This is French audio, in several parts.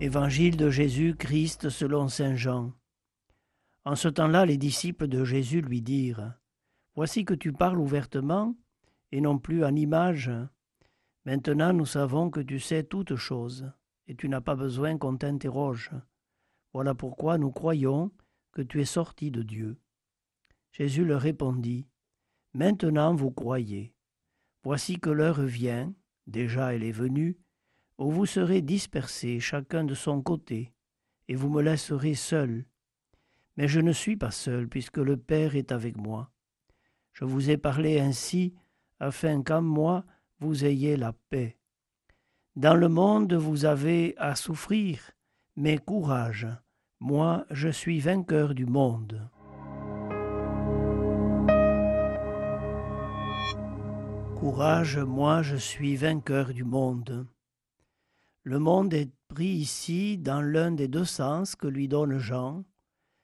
Évangile de Jésus-Christ selon Saint Jean. En ce temps-là, les disciples de Jésus lui dirent Voici que tu parles ouvertement et non plus en image. Maintenant nous savons que tu sais toutes choses et tu n'as pas besoin qu'on t'interroge. Voilà pourquoi nous croyons que tu es sorti de Dieu. Jésus leur répondit Maintenant vous croyez. Voici que l'heure vient, déjà elle est venue, où vous serez dispersés chacun de son côté, et vous me laisserez seul. Mais je ne suis pas seul, puisque le Père est avec moi. Je vous ai parlé ainsi, afin qu'en moi vous ayez la paix. Dans le monde vous avez à souffrir, mais courage, moi je suis vainqueur du monde. Courage, moi je suis vainqueur du monde. Le monde est pris ici dans l'un des deux sens que lui donne Jean,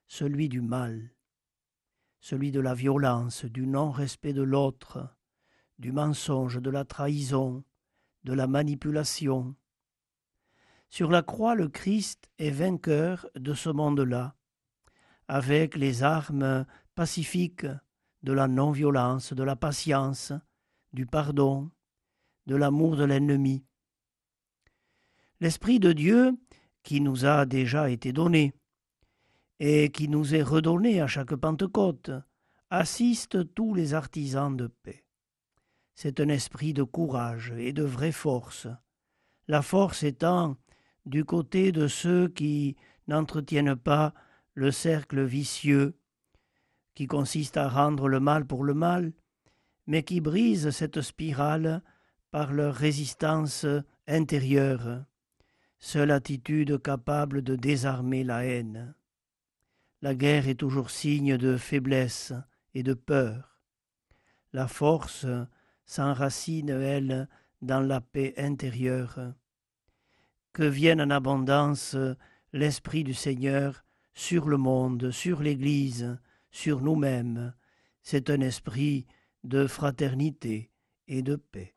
celui du mal, celui de la violence, du non-respect de l'autre, du mensonge, de la trahison, de la manipulation. Sur la croix, le Christ est vainqueur de ce monde-là, avec les armes pacifiques de la non-violence, de la patience, du pardon, de l'amour de l'ennemi. L'Esprit de Dieu, qui nous a déjà été donné, et qui nous est redonné à chaque Pentecôte, assiste tous les artisans de paix. C'est un esprit de courage et de vraie force, la force étant du côté de ceux qui n'entretiennent pas le cercle vicieux, qui consiste à rendre le mal pour le mal, mais qui brisent cette spirale par leur résistance intérieure seule attitude capable de désarmer la haine. La guerre est toujours signe de faiblesse et de peur. La force s'enracine, elle, dans la paix intérieure. Que vienne en abondance l'Esprit du Seigneur sur le monde, sur l'Église, sur nous-mêmes. C'est un esprit de fraternité et de paix.